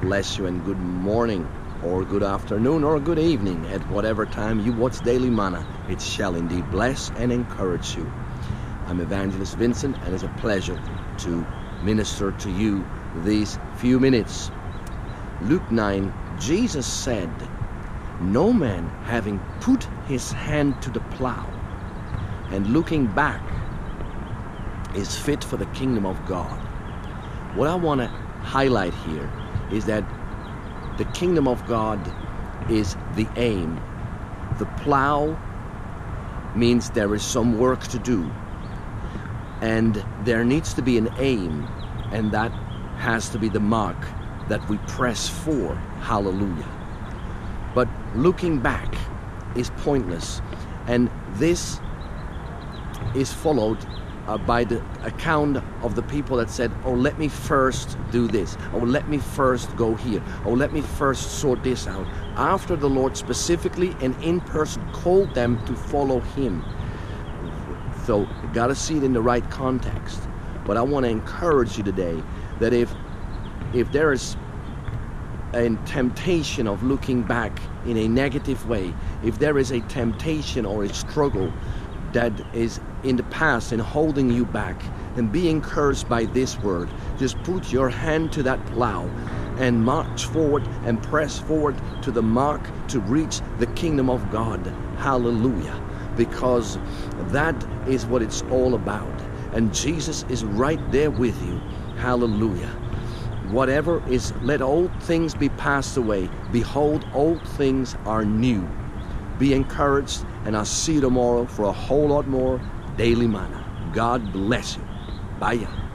bless you and good morning or good afternoon or good evening at whatever time you watch Daily Manna. It shall indeed bless and encourage you. I'm Evangelist Vincent and it's a pleasure to minister to you these few minutes. Luke 9, Jesus said, No man having put his hand to the plow and looking back is fit for the kingdom of God. What I want to highlight here is that the kingdom of God is the aim. The plow means there is some work to do, and there needs to be an aim, and that has to be the mark that we press for. Hallelujah. But looking back is pointless, and this is followed uh, by the account of the people that said, Oh, let me first do this. Oh, let me first go here. Oh, let me first sort this out. After the Lord specifically and in person called them to follow Him. So, got to see it in the right context. But I want to encourage you today that if if there is a temptation of looking back in a negative way, if there is a temptation or a struggle that is in the past and holding you back, then being cursed by this word. Just put your hand to that plow and march forward and press forward to the mark to reach the kingdom of God. Hallelujah. Because that is what it's all about. And Jesus is right there with you. Hallelujah. Whatever is, let old things be passed away. Behold, old things are new. Be encouraged, and I'll see you tomorrow for a whole lot more Daily Manna. God bless you. Bye.